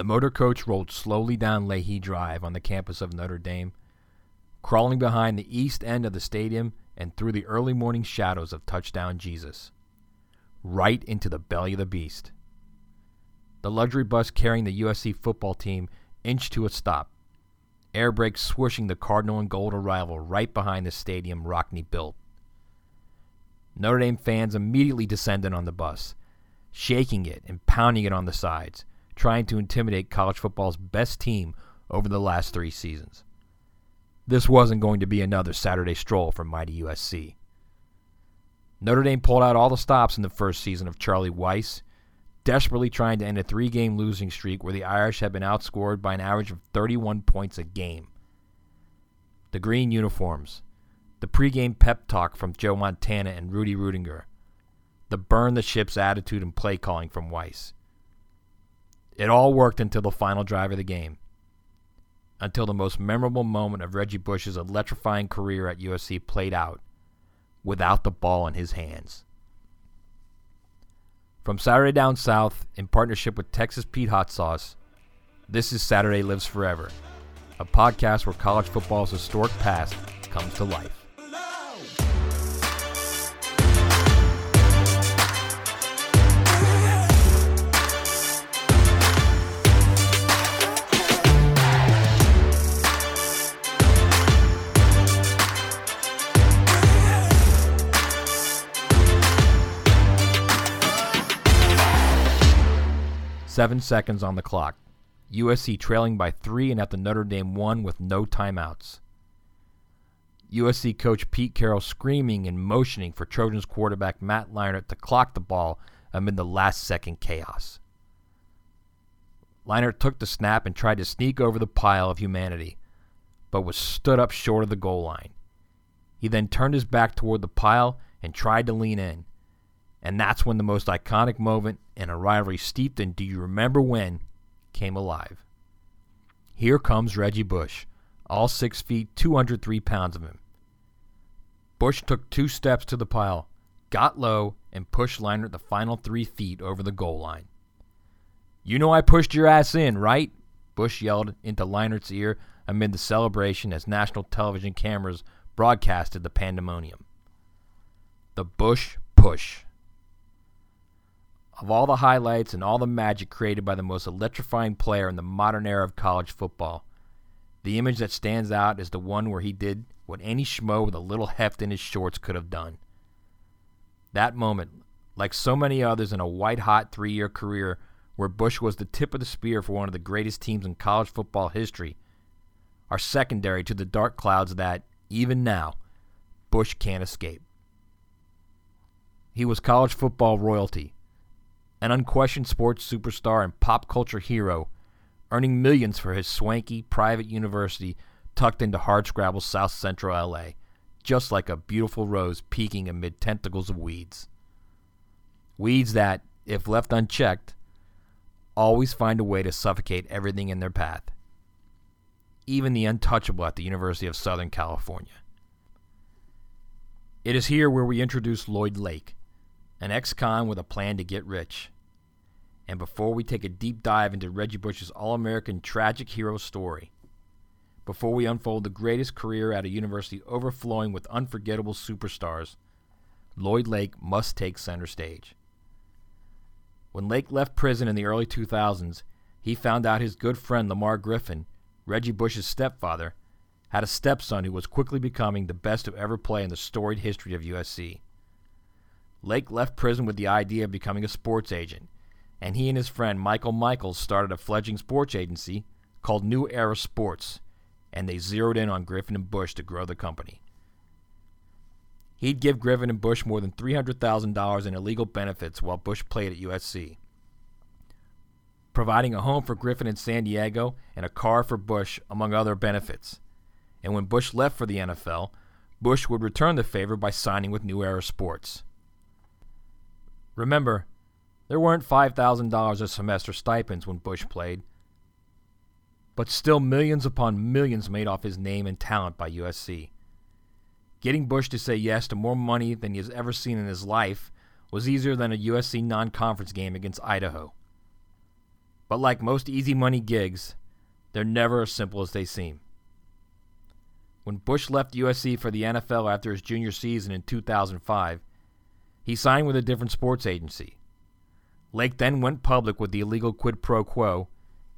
The motor coach rolled slowly down Leahy Drive on the campus of Notre Dame, crawling behind the east end of the stadium and through the early morning shadows of Touchdown Jesus, right into the belly of the beast. The luxury bus carrying the USC football team inched to a stop, air brakes swooshing the Cardinal and Gold arrival right behind the stadium Rockne built. Notre Dame fans immediately descended on the bus, shaking it and pounding it on the sides, trying to intimidate college football's best team over the last three seasons. This wasn't going to be another Saturday stroll for mighty USC. Notre Dame pulled out all the stops in the first season of Charlie Weis, desperately trying to end a three game losing streak where the Irish had been outscored by an average of 31 points a game. The green uniforms, the pregame pep talk from Joe Montana and Rudy Ruettiger, the burn the ship's attitude and play calling from Weis. It all worked until the final drive of the game. Until the most memorable moment of Reggie Bush's electrifying career at USC played out without the ball in his hands. From Saturday Down South, in partnership with Texas Pete Hot Sauce, this is Saturday Lives Forever, a podcast where college football's historic past comes to life. Seven seconds on the clock. USC trailing by three and at the Notre Dame one with no timeouts. USC coach Pete Carroll screaming and motioning for Trojans quarterback Matt Leinart to clock the ball amid the last second chaos. Leinart took the snap and tried to sneak over the pile of humanity, but was stood up short of the goal line. He then turned his back toward the pile and tried to lean in, and that's when the most iconic moment in a rivalry steeped in Do You Remember When came alive. Here comes Reggie Bush, all 6 feet, 203 pounds of him. Bush took two steps to the pile, got low, and pushed Leinart the final three feet over the goal line. You know I pushed your ass in, right? Bush yelled into Leinart's ear amid the celebration as national television cameras broadcasted the pandemonium. The Bush push. Of all the highlights and all the magic created by the most electrifying player in the modern era of college football, the image that stands out is the one where he did what any schmo with a little heft in his shorts could have done. That moment, like so many others in a white hot three year career where Bush was the tip of the spear for one of the greatest teams in college football history, are secondary to the dark clouds that, even now, Bush can't escape. He was college football royalty an unquestioned sports superstar and pop culture hero, earning millions for his swanky private university tucked into hardscrabble South Central LA, just like a beautiful rose peeking amid tentacles of weeds. Weeds that, if left unchecked, always find a way to suffocate everything in their path, even the untouchable at the University of Southern California. It is here where we introduce Lloyd Lake, an ex con with a plan to get rich. And before we take a deep dive into Reggie Bush's All American tragic hero story, before we unfold the greatest career at a university overflowing with unforgettable superstars, Lloyd Lake must take center stage. When Lake left prison in the early 2000s, he found out his good friend Lamar Griffin, Reggie Bush's stepfather, had a stepson who was quickly becoming the best to ever play in the storied history of USC. Lake left prison with the idea of becoming a sports agent, and he and his friend Michael Michaels started a fledgling sports agency called New Era Sports, and they zeroed in on Griffin and Bush to grow the company. He'd give Griffin and Bush more than $300,000 in illegal benefits while Bush played at USC, providing a home for Griffin in San Diego and a car for Bush, among other benefits. And when Bush left for the NFL, Bush would return the favor by signing with New Era Sports. Remember, there weren't $5,000 a semester stipends when Bush played, but still millions upon millions made off his name and talent by USC. Getting Bush to say yes to more money than he has ever seen in his life was easier than a USC non conference game against Idaho. But like most easy money gigs, they're never as simple as they seem. When Bush left USC for the NFL after his junior season in 2005, he signed with a different sports agency. Lake then went public with the illegal quid pro quo,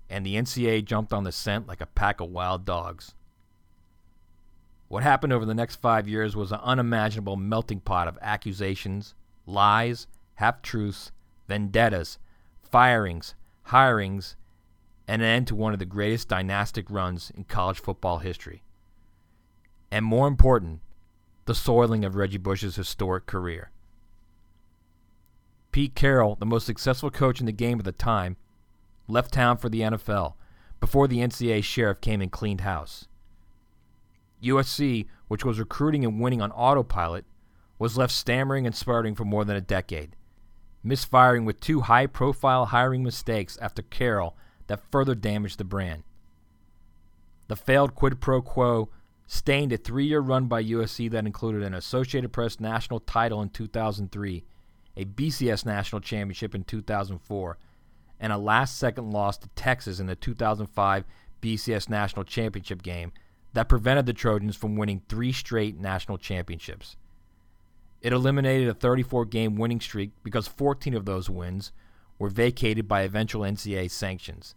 and the NCAA jumped on the scent like a pack of wild dogs. What happened over the next five years was an unimaginable melting pot of accusations, lies, half truths, vendettas, firings, hirings, and an end to one of the greatest dynastic runs in college football history. And more important, the soiling of Reggie Bush's historic career. Pete Carroll, the most successful coach in the game at the time, left town for the NFL before the NCAA sheriff came and cleaned house. USC, which was recruiting and winning on autopilot, was left stammering and sputtering for more than a decade, misfiring with two high profile hiring mistakes after Carroll that further damaged the brand. The failed quid pro quo stained a three year run by USC that included an Associated Press national title in 2003, a BCS national championship in 2004, and a last second loss to Texas in the 2005 BCS national championship game that prevented the Trojans from winning three straight national championships. It eliminated a 34 game winning streak because 14 of those wins were vacated by eventual NCAA sanctions,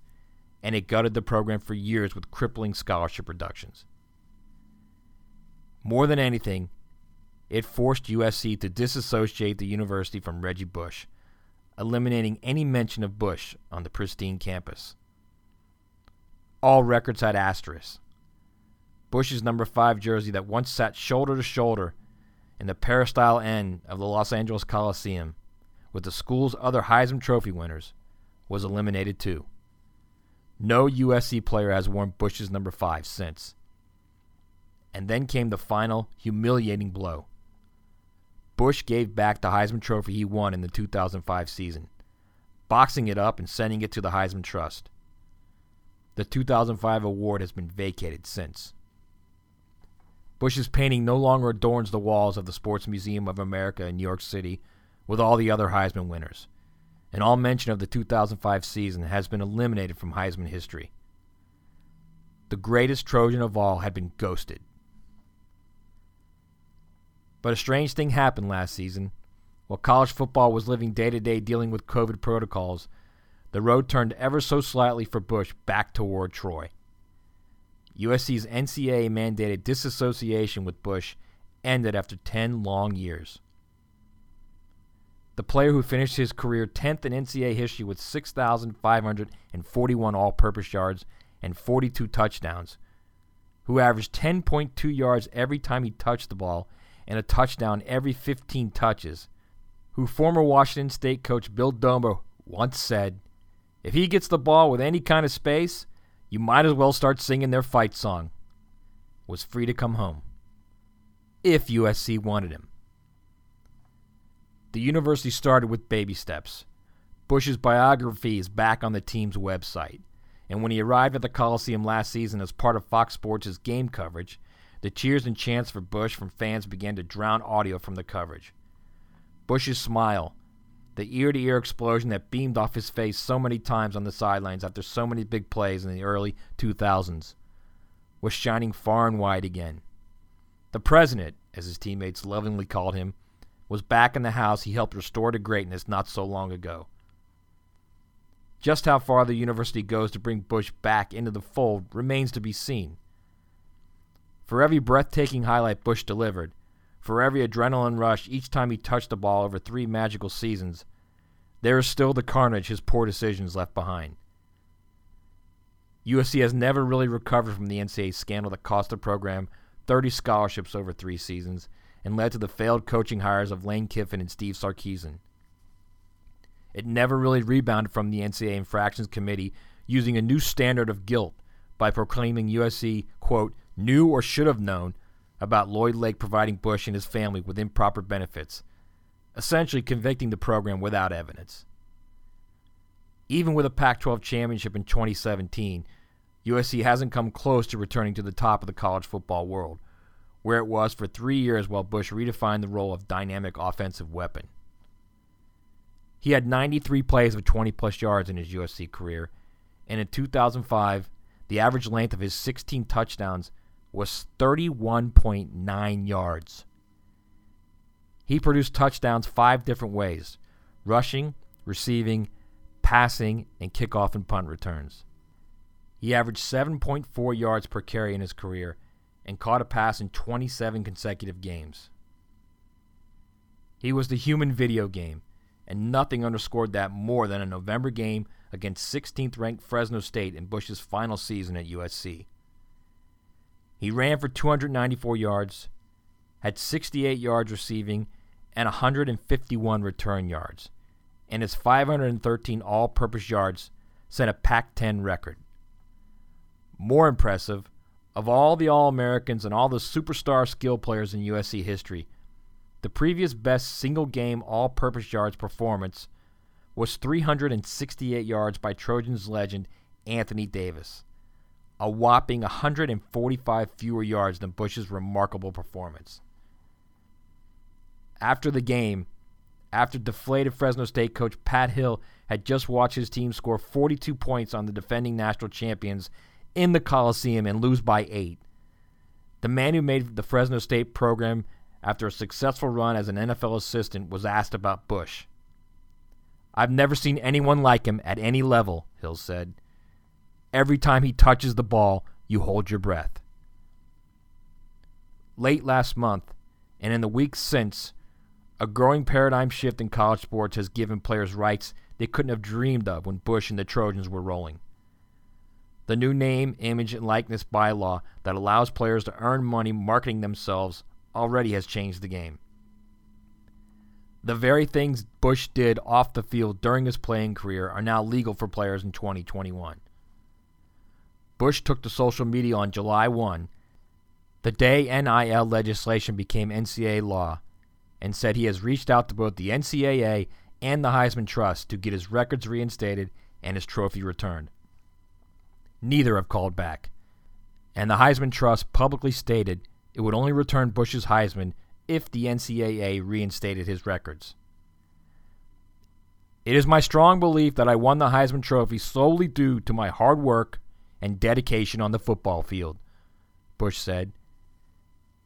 and it gutted the program for years with crippling scholarship reductions. More than anything, it forced USC to disassociate the university from Reggie Bush, eliminating any mention of Bush on the pristine campus. All records had asterisks, Bush's number 5 jersey that once sat shoulder to shoulder in the peristyle end of the Los Angeles Coliseum with the school's other Heisman Trophy winners was eliminated too. No USC player has worn Bush's number 5 since. And then came the final humiliating blow. Bush gave back the Heisman Trophy he won in the 2005 season, boxing it up and sending it to the Heisman Trust. The 2005 award has been vacated since. Bush's painting no longer adorns the walls of the Sports Museum of America in New York City with all the other Heisman winners, and all mention of the 2005 season has been eliminated from Heisman history. The greatest Trojan of all had been ghosted. But a strange thing happened last season. While college football was living day to day dealing with COVID protocols, the road turned ever so slightly for Bush back toward Troy. USC's NCAA mandated disassociation with Bush ended after 10 long years. The player who finished his career 10th in NCAA history with 6,541 all purpose yards and 42 touchdowns, who averaged 10.2 yards every time he touched the ball and a touchdown every 15 touches, who former Washington State coach Bill Doba once said, If he gets the ball with any kind of space, you might as well start singing their fight song, was free to come home. If USC wanted him. The university started with baby steps. Bush's biography is back on the team's website, and when he arrived at the Coliseum last season as part of Fox Sports' game coverage, the cheers and chants for Bush from fans began to drown audio from the coverage. Bush's smile, the ear to ear explosion that beamed off his face so many times on the sidelines after so many big plays in the early 2000s, was shining far and wide again. The president, as his teammates lovingly called him, was back in the house he helped restore to greatness not so long ago. Just how far the university goes to bring Bush back into the fold remains to be seen. For every breathtaking highlight Bush delivered, for every adrenaline rush each time he touched the ball over three magical seasons, there is still the carnage his poor decisions left behind. USC has never really recovered from the NCAA scandal that cost the program 30 scholarships over three seasons and led to the failed coaching hires of Lane Kiffin and Steve Sarkisian. It never really rebounded from the NCAA Infractions Committee using a new standard of guilt by proclaiming USC, quote, knew or should have known about Lloyd Lake providing Bush and his family with improper benefits, essentially convicting the program without evidence. Even with a Pac 12 championship in 2017, USC hasn't come close to returning to the top of the college football world, where it was for three years while Bush redefined the role of dynamic offensive weapon. He had 93 plays of 20 plus yards in his USC career and in 2005, the average length of his 16 touchdowns was 31.9 yards. He produced touchdowns five different ways rushing, receiving, passing, and kickoff and punt returns. He averaged 7.4 yards per carry in his career and caught a pass in 27 consecutive games. He was the human video game, and nothing underscored that more than a November game against 16th ranked Fresno State in Bush's final season at USC. He ran for 294 yards, had 68 yards receiving, and 151 return yards, and his 513 all purpose yards set a Pac 10 record. More impressive, of all the All Americans and all the superstar skill players in USC history, the previous best single game all purpose yards performance was 368 yards by Trojans legend Anthony Davis, a whopping 145 fewer yards than Bush's remarkable performance. After the game, after deflated Fresno State coach Pat Hill had just watched his team score 42 points on the defending national champions in the Coliseum and lose by eight. The man who made the Fresno State program after a successful run as an NFL assistant was asked about Bush. I've never seen anyone like him at any level, Hill said. Every time he touches the ball, you hold your breath. Late last month, and in the weeks since, a growing paradigm shift in college sports has given players rights they couldn't have dreamed of when Bush and the Trojans were rolling. The new name, image, and likeness bylaw that allows players to earn money marketing themselves already has changed the game. The very things Bush did off the field during his playing career are now legal for players in 2021. Bush took to social media on July 1, the day NIL legislation became NCAA law, and said he has reached out to both the NCAA and the Heisman Trust to get his records reinstated and his trophy returned. Neither have called back. And the Heisman Trust publicly stated it would only return Bush's Heisman if the NCAA reinstated his records. It is my strong belief that I won the Heisman Trophy solely due to my hard work and dedication on the football field, Bush said.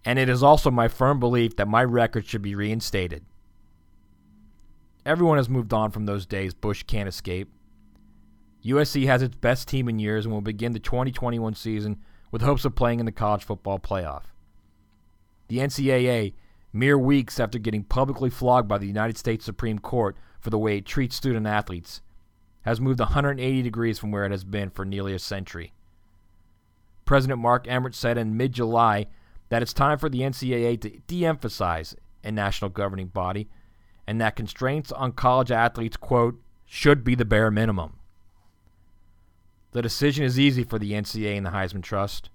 And it is also my firm belief that my record should be reinstated. Everyone has moved on from those days Bush can't escape. USC has its best team in years and will begin the 2021 season with hopes of playing in the college football playoff. The NCAA, mere weeks after getting publicly flogged by the United States Supreme Court for the way it treats student athletes, has moved 180 degrees from where it has been for nearly a century. President Mark Emmert said in mid July that it's time for the NCAA to de emphasize a national governing body and that constraints on college athletes, quote, should be the bare minimum. The decision is easy for the NCAA and the Heisman Trust.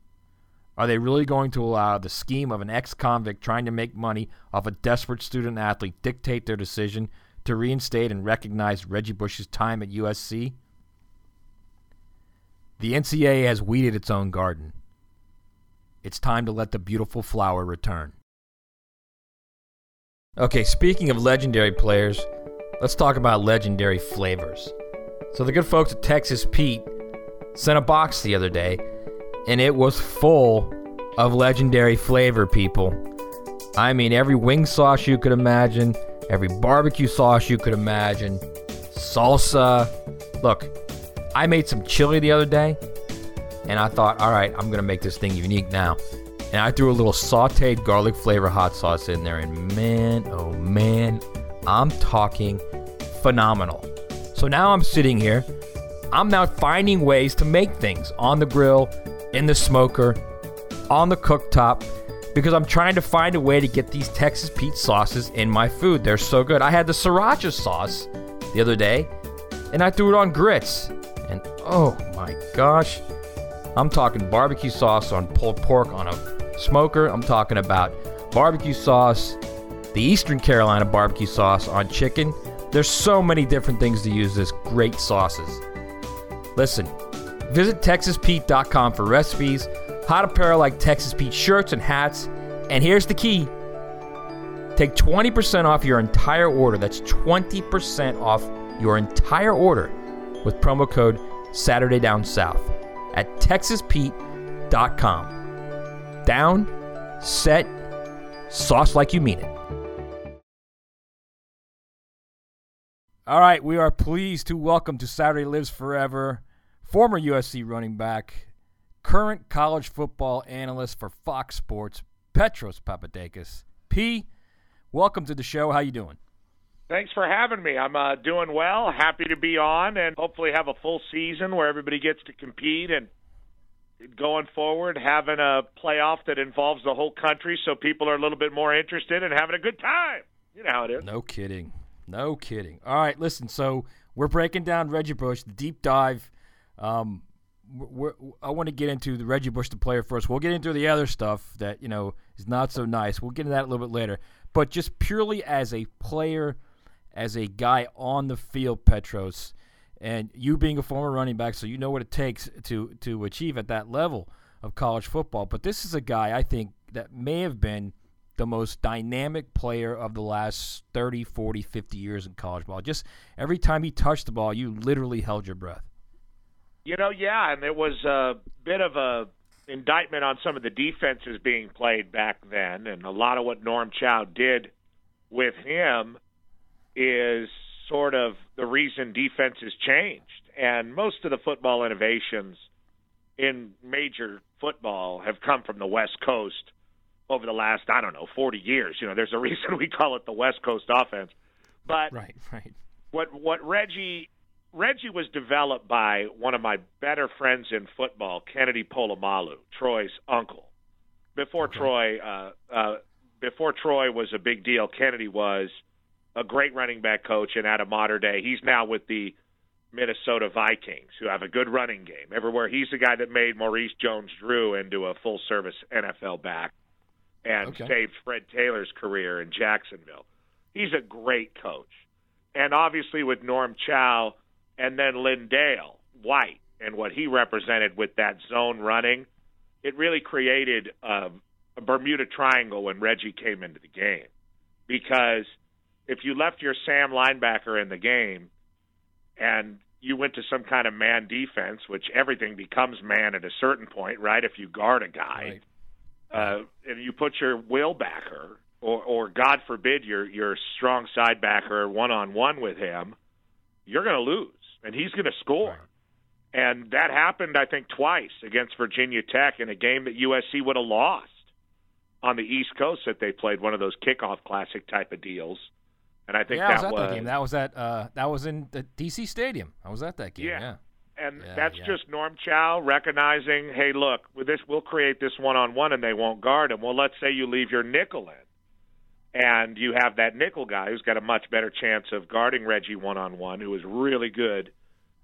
Are they really going to allow the scheme of an ex convict trying to make money off a desperate student athlete dictate their decision to reinstate and recognize Reggie Bush's time at USC? The NCAA has weeded its own garden. It's time to let the beautiful flower return. Okay, speaking of legendary players, let's talk about legendary flavors. So, the good folks at Texas Pete sent a box the other day, and it was full of legendary flavor, people. I mean, every wing sauce you could imagine, every barbecue sauce you could imagine, salsa. Look, I made some chili the other day, and I thought, all right, I'm to make this thing unique now. And I threw a little sauteed garlic flavor hot sauce in there, and man, oh man, I'm talking phenomenal. So now I'm sitting here I'm now finding ways to make things on the grill, in the smoker, on the cooktop, because I'm trying to find a way to get these Texas Pete sauces in my food. They're so good. I had the sriracha sauce the other day, and I threw it on grits. And oh my gosh, I'm talking barbecue sauce on pulled pork on a smoker. I'm talking about barbecue sauce, the Eastern Carolina barbecue sauce on chicken. There's so many different things to use this great sauces. Listen, visit TexasPete.com for recipes, hot apparel like Texas Pete shirts and hats, and here's the key take 20% off your entire order. That's 20% off your entire order with promo code Saturday Down South at texaspete.com. Down, set, sauce like you mean it. All right, we are pleased to welcome to Saturday Lives Forever former USC running back, current college football analyst for Fox Sports, Petros Papadakis. P, welcome to the show. How you doing? Thanks for having me. I'm uh, doing well. Happy to be on, and hopefully have a full season where everybody gets to compete and going forward having a playoff that involves the whole country, so people are a little bit more interested and having a good time. You know how it is. No kidding. No kidding. All right, listen. So we're breaking down Reggie Bush, the deep dive. Um, I want to get into the Reggie Bush, the player first. We'll get into the other stuff that you know is not so nice. We'll get into that a little bit later. But just purely as a player as a guy on the field, Petros, and you being a former running back, so you know what it takes to to achieve at that level of college football. But this is a guy I think that may have been the most dynamic player of the last 30, 40, 50 years in college ball. Just every time he touched the ball, you literally held your breath. You know, yeah, and it was a bit of a indictment on some of the defenses being played back then, and a lot of what Norm Chow did with him is sort of the reason defenses changed. And most of the football innovations in major football have come from the West Coast over the last, I don't know, 40 years. You know, there's a reason we call it the West Coast offense. But right, right. What what Reggie Reggie was developed by one of my better friends in football, Kennedy Polamalu, Troy's uncle. Before okay. Troy, uh, uh, before Troy was a big deal, Kennedy was a great running back coach and at a modern day. He's now with the Minnesota Vikings, who have a good running game everywhere. He's the guy that made Maurice Jones-Drew into a full service NFL back and okay. saved Fred Taylor's career in Jacksonville. He's a great coach. And obviously with Norm Chow and then LenDale White and what he represented with that zone running, it really created a, a Bermuda Triangle when Reggie came into the game because – if you left your Sam linebacker in the game and you went to some kind of man defense, which everything becomes man at a certain point, right? If you guard a guy, right. uh, and you put your will backer, or, or God forbid, your your strong side backer one on one with him, you're going to lose, and he's going to score. Right. And that happened, I think, twice against Virginia Tech in a game that USC would have lost on the East Coast that they played one of those kickoff classic type of deals. And I think yeah, that I was was, that game. That was at uh, that was in the DC Stadium. I was at that game. Yeah. yeah. And yeah, that's just Norm Chow recognizing, hey, look, with this, we'll create this one-on-one, and they won't guard him. Well, let's say you leave your nickel in, and you have that nickel guy who's got a much better chance of guarding Reggie one-on-one, who is really good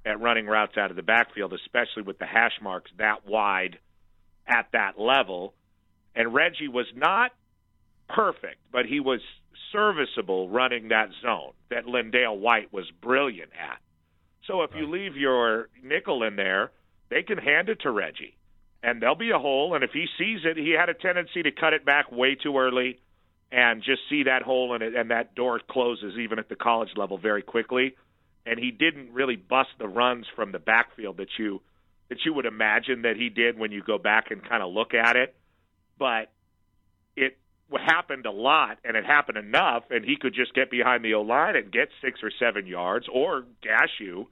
at running routes out of the backfield, especially with the hash marks that wide at that level. And Reggie was not perfect, but he was serviceable running that zone that LenDale White was brilliant at. So if right. you leave your nickel in there, they can hand it to Reggie. And there'll be a hole, and if he sees it, he had a tendency to cut it back way too early and just see that hole in and that door closes even at the college level very quickly. And he didn't really bust the runs from the backfield that you that you would imagine that he did when you go back and kind of look at it. But it happened a lot, and it happened enough, and he could just get behind the O line and get six or seven yards or gash you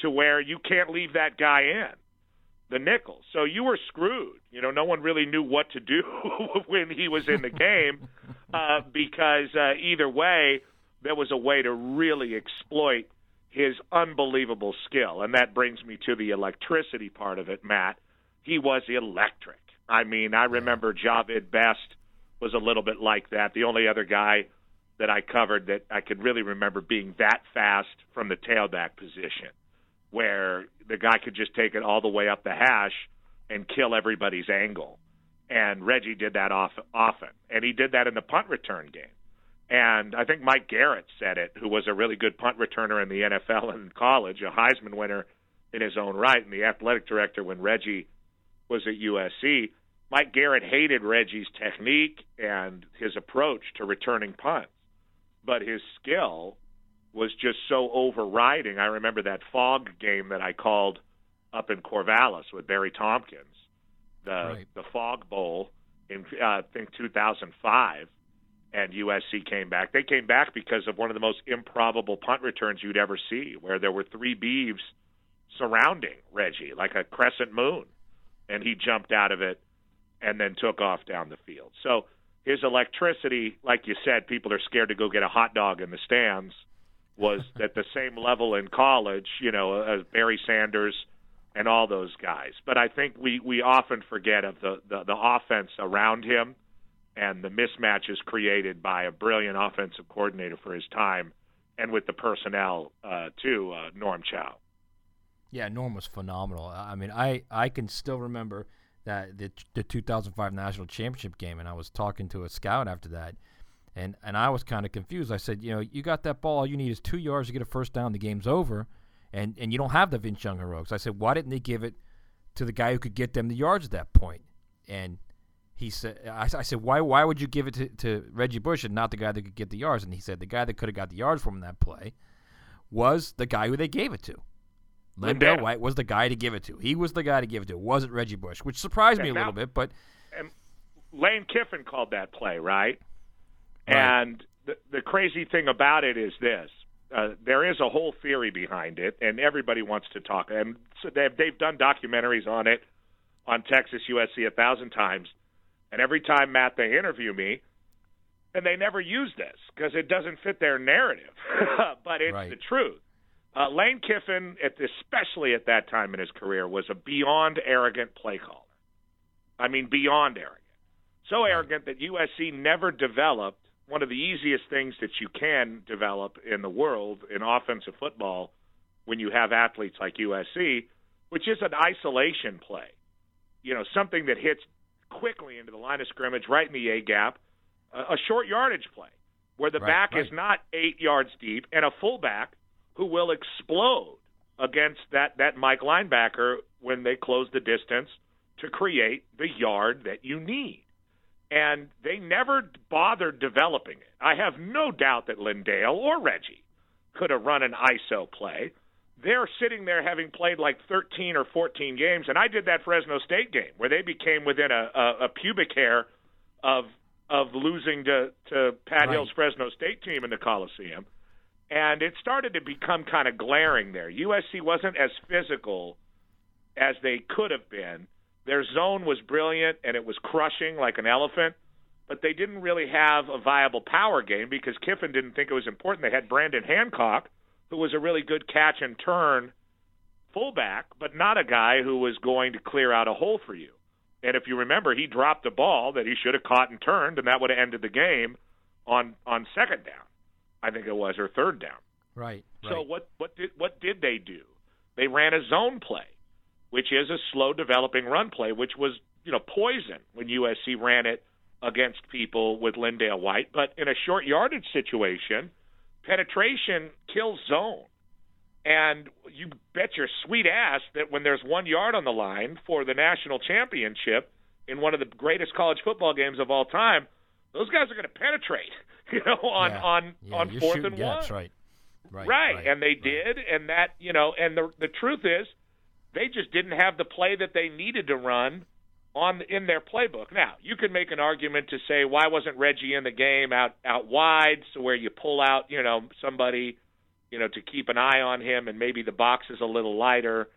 to where you can't leave that guy in the nickel. So you were screwed. You know, no one really knew what to do when he was in the game uh, because uh, either way, there was a way to really exploit his unbelievable skill. And that brings me to the electricity part of it, Matt. He was electric. I mean, I remember Jahvid Best was a little bit like that. The only other guy that I covered that I could really remember being that fast from the tailback position, where the guy could just take it all the way up the hash and kill everybody's angle. And Reggie did that off, often, and he did that in the punt return game. And I think Mike Garrett said it, who was a really good punt returner in the NFL and college, a Heisman winner in his own right, and the athletic director when Reggie was at USC. Mike Garrett hated Reggie's technique and his approach to returning punts, but his skill was just so overriding. I remember that fog game that I called up in Corvallis with Barry Tompkins, the Right. the Fog Bowl in uh, I think 2005, and USC came back. They came back because of one of the most improbable punt returns you'd ever see, where there were three Beavs surrounding Reggie like a crescent moon, and he jumped out of it and then took off down the field. So his electricity, like you said, people are scared to go get a hot dog in the stands, was at the same level in college, you know, as Barry Sanders and all those guys. But I think we we often forget of the the, the offense around him and the mismatches created by a brilliant offensive coordinator for his time, and with the personnel uh, too, uh, Norm Chow. Yeah, Norm was phenomenal. I mean, I, I can still remember that the the 2005 national championship game, and I was talking to a scout after that, and and I was kind of confused. I said, you know, you got that ball. All you need is two yards to get a first down. The game's over, and and you don't have the Vince Young heroics. I said, why didn't they give it to the guy who could get them the yards at that point? And he said, I, I said, why why would you give it to, to Reggie Bush and not the guy that could get the yards? And he said, the guy that could have got the yards from that play was the guy who they gave it to. LenDale. White was the guy to give it to. He was the guy to give it to. It wasn't Reggie Bush, which surprised me a Yeah, little bit. But and Lane Kiffin called that play, right? Right. And the, the crazy thing about it is this: uh, there is a whole theory behind it, and everybody wants to talk. And so they've they've done documentaries on it on Texas USC a thousand times, and every time Matt they interview me, and they never use this because it doesn't fit their narrative, but it's Right. the truth. Uh, Lane Kiffin, at especially at that time in his career, was a beyond arrogant play caller. I mean, beyond arrogant. So arrogant that USC never developed one of the easiest things that you can develop in the world in offensive football when you have athletes like USC, which is an isolation play. You know, something that hits quickly into the line of scrimmage, right in the A gap, a, a short yardage play where the Right, back right. is not eight yards deep and a fullback who will explode against that, that Mike linebacker when they close the distance to create the yard that you need. And they never bothered developing it. I have no doubt that LenDale or Reggie could have run an ISO play. They're sitting there having played like 13 or 14 games, and I did that Fresno State game where they became within a, a, a pubic hair of of losing to to Pat Right. Hill's Fresno State team in the Coliseum, and it started to become kind of glaring there. USC wasn't as physical as they could have been. Their zone was brilliant and it was crushing like an elephant, but they didn't really have a viable power game because Kiffin didn't think it was important. They had Brandon Hancock, who was a really good catch and turn fullback, but not a guy who was going to clear out a hole for you. And if you remember, he dropped a ball that he should have caught and turned, and that would have ended the game on on second down, I think it was, or third down. right, So right. what what did what did they do? They ran a zone play, which is a slow developing run play, which was you know poison when USC ran it against people with LenDale White. But in a short yardage situation, penetration kills zone. And you bet your sweet ass that when there's one yard on the line for the national championship in one of the greatest college football games of all time, those guys are going to penetrate, you know, on yeah. on yeah, on fourth and gaps, one. right, right, Right, and they right. did, and that you know, and the the truth is, they just didn't have the play that they needed to run on in their playbook. Now, you could make an argument to say why wasn't Reggie in the game out out wide, so where you pull out, you know, somebody, you know, to keep an eye on him, and maybe the box is a little lighter,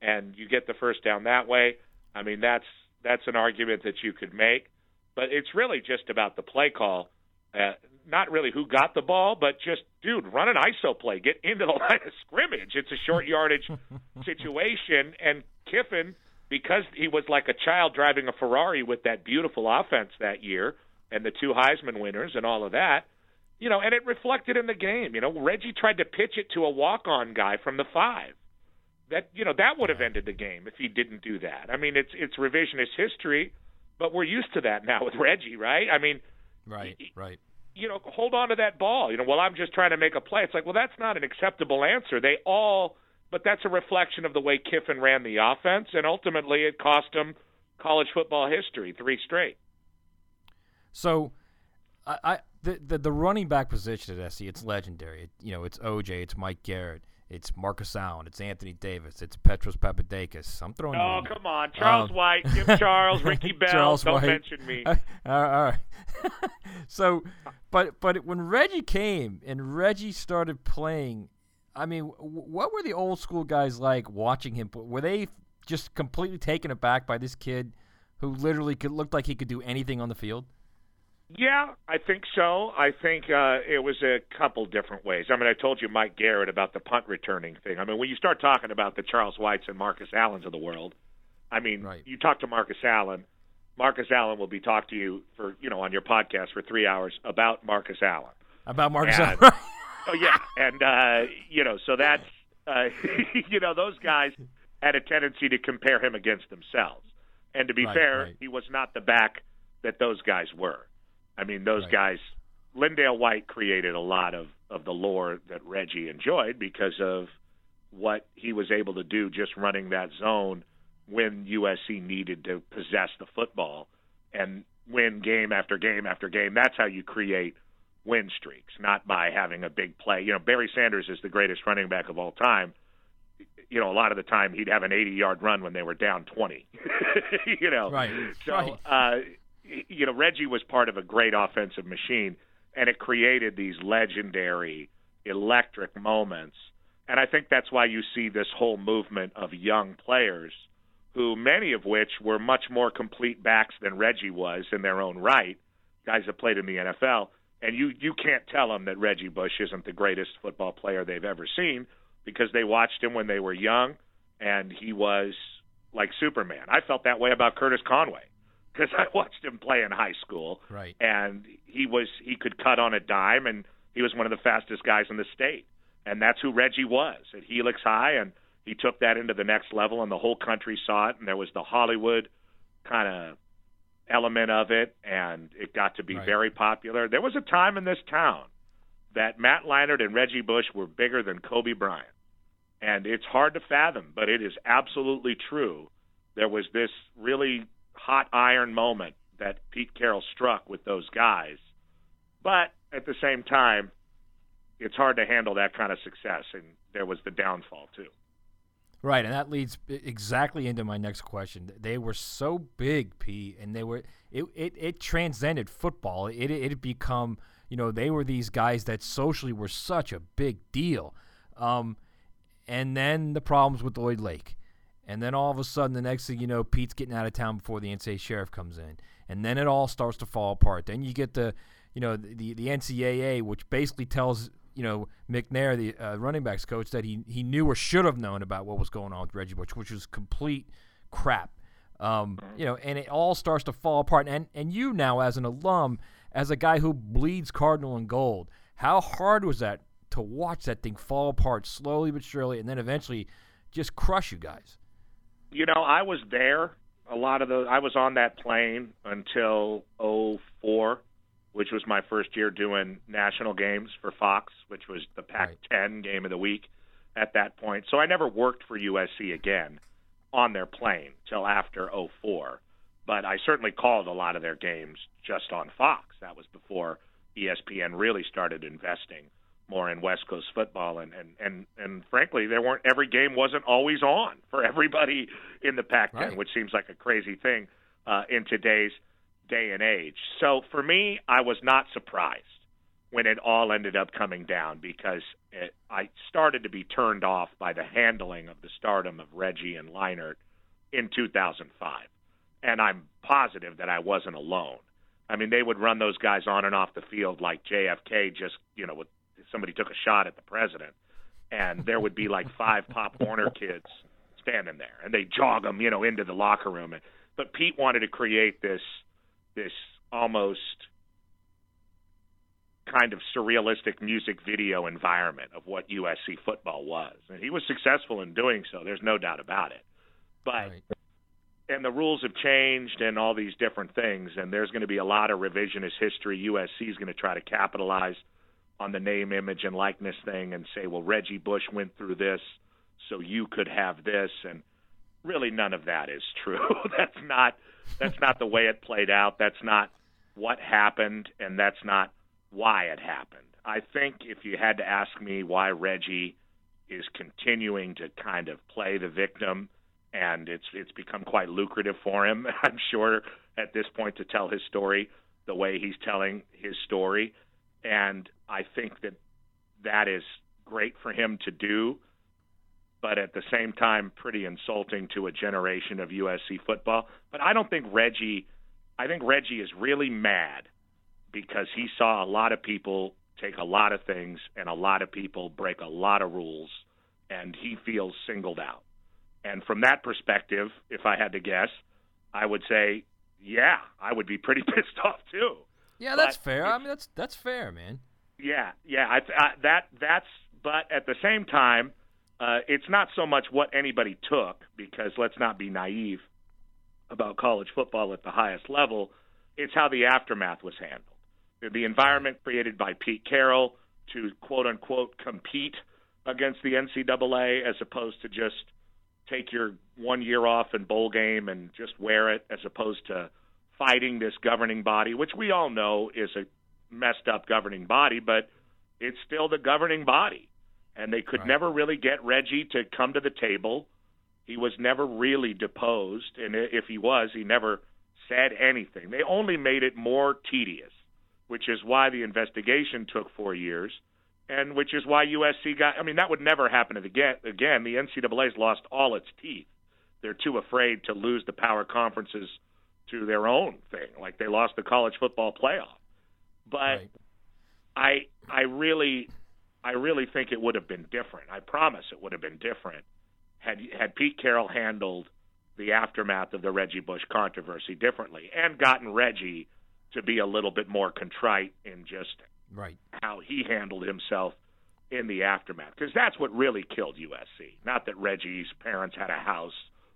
and you get the first down that way. I mean, that's that's an argument that you could make, but it's really just about the play call. Uh, not really who got the ball, but just dude, run an ISO play, get into the line of scrimmage. It's a short yardage situation, and Kiffin, because he was like a child driving a Ferrari with that beautiful offense that year, and the two Heisman winners and all of that, you know, and it reflected in the game. You know, Reggie tried to pitch it to a walk-on guy from the five. That you know that would have ended the game if he didn't do that. I mean, it's it's revisionist history, but we're used to that now with Reggie, right? I mean, right, right. You know, hold on to that ball. You know, well, I'm just trying to make a play. It's like, well, that's not an acceptable answer. They all, but that's a reflection of the way Kiffin ran the offense, and ultimately it cost him college football history, three straight. So, I, I the, the the running back position at SC, it's legendary. It, you know, it's OJ, it's Mike Garrett, it's Marcus Allen, it's Anthony Davis, it's Petros Papadakis. I'm throwing. Oh come on, Charles um, White, Jim Charles, Ricky Bell. Charles Don't White. mention me. all right. All right. so, but but when Reggie came and Reggie started playing, I mean, what were the old school guys like watching him? Were they just completely taken aback by this kid who literally could looked like he could do anything on the field? Yeah, I think so. I think uh, it was a couple different ways. I mean, I told you Mike Garrett about the punt returning thing. I mean, when you start talking about the Charles Whites and Marcus Allens of the world, I mean, right. you talk to Marcus Allen. Marcus Allen will be talking to you for you know on your podcast for three hours about Marcus Allen. About Marcus and, Allen. oh yeah, and uh, you know, so that's uh, you know those guys had a tendency to compare him against themselves. And to be right, fair, right. he was not the back that those guys were. I mean, those right. guys. LenDale White created a lot of of the lore that Reggie enjoyed because of what he was able to do just running that zone when USC needed to possess the football and win game after game after game. That's how you create win streaks, not by having a big play. You know, Barry Sanders is the greatest running back of all time. You know, a lot of the time he'd have an 80-yard run when they were down 20. you know, right? So, right. Uh, you know, Reggie was part of a great offensive machine, and it created these legendary, electric moments. And I think that's why you see this whole movement of young players, who many of which were much more complete backs than Reggie was in their own right, guys that played in the NFL. And you you can't tell them that Reggie Bush isn't the greatest football player they've ever seen because they watched him when they were young, and he was like Superman. I felt that way about Curtis Conway because I watched him play in high school, right? And he was he could cut on a dime, and he was one of the fastest guys in the state, and that's who Reggie was at Helix High, and he took that into the next level, and the whole country saw it, and there was the Hollywood kind of element of it, and it got to be right. very popular. There was a time in this town that Matt Leinart and Reggie Bush were bigger than Kobe Bryant. And it's hard to fathom, but it is absolutely true. There was this really hot iron moment that Pete Carroll struck with those guys. But at the same time, it's hard to handle that kind of success, and there was the downfall too. Right, and that leads exactly into my next question. They were so big, P, and they were it it, it transcended football. It it had become you know they were these guys that socially were such a big deal. Um, and then the problems with Lloyd Lake. And then all of a sudden, the next thing you know, Pete's getting out of town before the NCAA sheriff comes in, and then it all starts to fall apart. Then you get the, you know, the the NCAA, which basically tells you know McNair, the uh, running backs coach, that he he knew or should have known about what was going on with Reggie Bush, which was complete crap. Um, you know, and it all starts to fall apart. And and you now, as an alum, as a guy who bleeds Cardinal and gold, how hard was that to watch that thing fall apart slowly but surely, and then eventually just crush you guys? You know, I was there. A lot of the I was on that plane until '04, which was my first year doing national games for Fox, which was the Pac-10 right. game of the week at that point. So I never worked for USC again on their plane till after '04. But I certainly called a lot of their games just on Fox. That was before ESPN really started investing more in West Coast football, and and and and frankly, there weren't every game wasn't always on for everybody in the Pac-10, right. which seems like a crazy thing uh, in today's day and age. So for me, I was not surprised when it all ended up coming down because it, I started to be turned off by the handling of the stardom of Reggie and Leinart in 2005, and I'm positive that I wasn't alone. I mean, they would run those guys on and off the field like JFK, just you know, with somebody took a shot at the president, and there would be like five Pop Warner kids standing there, and they jog them, you know, into the locker room. But Pete wanted to create this this almost kind of surrealistic music video environment of what USC football was, and he was successful in doing so. There's no doubt about it. But right. and the rules have changed and all these different things, and there's going to be a lot of revisionist history. USC is going to try to capitalize on the name, image, and likeness thing and say, well, Reggie Bush went through this, so you could have this, and really none of that is true. that's not that's not the way it played out. That's not what happened, and that's not why it happened. I think if you had to ask me why Reggie is continuing to kind of play the victim and it's it's become quite lucrative for him, I'm sure at this point to tell his story the way he's telling his story and I think that that is great for him to do but at the same time pretty insulting to a generation of USC football. But I don't think Reggie I think Reggie is really mad because he saw a lot of people take a lot of things and a lot of people break a lot of rules and he feels singled out. And from that perspective, if I had to guess, I would say, yeah, I would be pretty pissed off too. Yeah, that's but fair. I mean, that's that's fair, man. Yeah, yeah. I, I, that that's. But at the same time, uh, it's not so much what anybody took because let's not be naive about college football at the highest level. It's how the aftermath was handled the environment created by Pete Carroll to quote unquote compete against the NCAA as opposed to just take your one year off in bowl game and just wear it as opposed to fighting this governing body, which we all know is a messed up governing body, but it's still the governing body. And they could right. never really get Reggie to come to the table. He was never really deposed, and if he was, he never said anything. They only made it more tedious which is why the investigation took four years, and which is why USC got. I mean, that would never happen again. Again, the NCAA's lost all its teeth. They're too afraid to lose the power conferences to their own thing, like they lost the college football playoff. But right. I, I really, I really think it would have been different. I promise it would have been different had had Pete Carroll handled the aftermath of the Reggie Bush controversy differently and gotten Reggie to be a little bit more contrite in just right how he handled himself in the aftermath because that's what really killed USC. Not that Reggie's parents had a house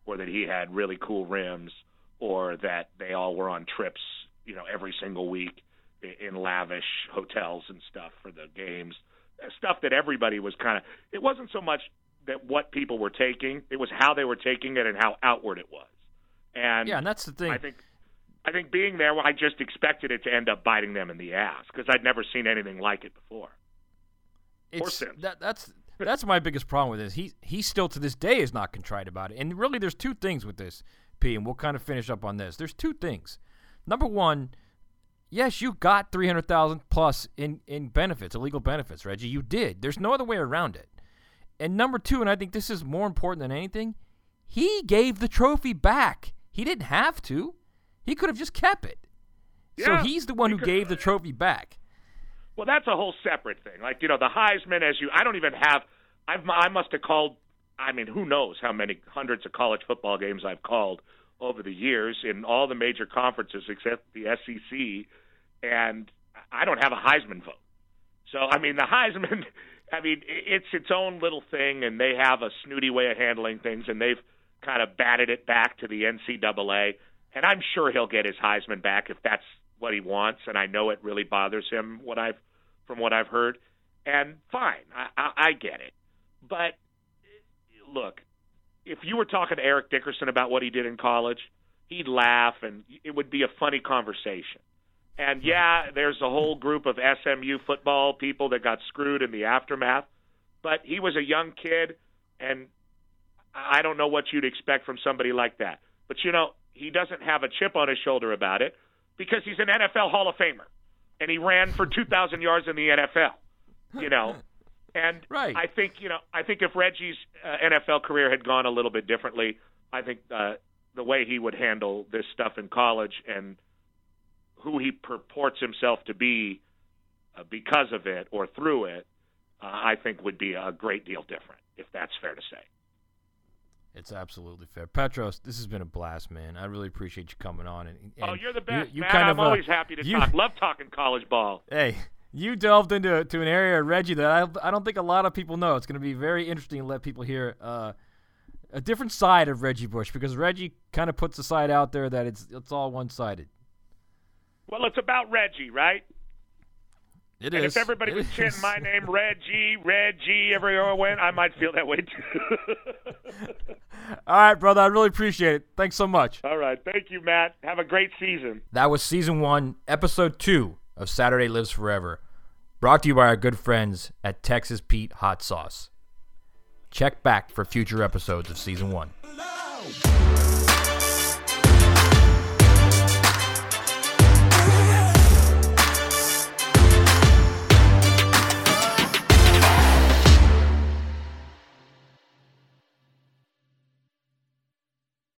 or that he had really cool rims or that they all were on trips, you know, every single week in lavish hotels and stuff for the games. Stuff that everybody was kind of it wasn't so much that what people were taking, it was how they were taking it and how outward it was. And Yeah, and that's the thing. I think I think being there, I just expected it to end up biting them in the ass because I'd never seen anything like it before. It's, that, that's that's my biggest problem with this. He he still to this day is not contrite about it. And really, there's two things with this, P, and we'll kind of finish up on this. There's two things. Number one, yes, you got three hundred thousand plus in in benefits, illegal benefits, Reggie. You did. There's no other way around it. And number two, and I think this is more important than anything, he gave the trophy back. He didn't have to. He could have just kept it. Yeah, so he's the one who gave the trophy back. Well, that's a whole separate thing. Like you know, the Heisman, as you, I don't even have. I've I must have called. I mean, who knows how many hundreds of college football games I've called over the years in all the major conferences except the SEC, and I don't have a Heisman vote. So I mean, the Heisman. I mean, it's its own little thing, and they have a snooty way of handling things, and they've kind of batted it back to the NCAA and I'm sure he'll get his Heisman back if that's what he wants. And I know it really bothers him what I've from what I've heard. And fine, I, I, I get it. But look, if you were talking to Eric Dickerson about what he did in college, he'd laugh and it would be a funny conversation. And yeah, there's a whole group of SMU football people that got screwed in the aftermath. But he was a young kid, and I don't know what you'd expect from somebody like that. But you know, he doesn't have a chip on his shoulder about it because he's an NFL Hall of Famer and he ran for 2,000 yards in the NFL. You know, and right. I think you know I think if Reggie's uh, NFL career had gone a little bit differently, I think uh, the way he would handle this stuff in college and who he purports himself to be uh, because of it or through it, uh, I think would be a great deal different, if that's fair to say. It's absolutely fair. Petros, this has been a blast, man. I really appreciate you coming on. And, and oh, you're the best, you, you man. Kind I'm of, uh, always happy to you, talk. Love talking college ball. Hey, you delved into to an area, of Reggie, that I, I don't think a lot of people know. It's going to be very interesting to let people hear uh, a different side of Reggie Bush because Reggie kind of puts a side out there that it's it's all one sided. Well, it's about Reggie, right? It and is. if everybody it was chanting my name, Reggie, Reggie, everywhere I went, I might feel that way too. All right, brother. I really appreciate it. Thanks so much. All right. Thank you, Matt. Have a great season. That was season one, episode two of Saturday Lives Forever. Brought to you by our good friends at Texas Pete Hot Sauce. Check back for future episodes of Season 1.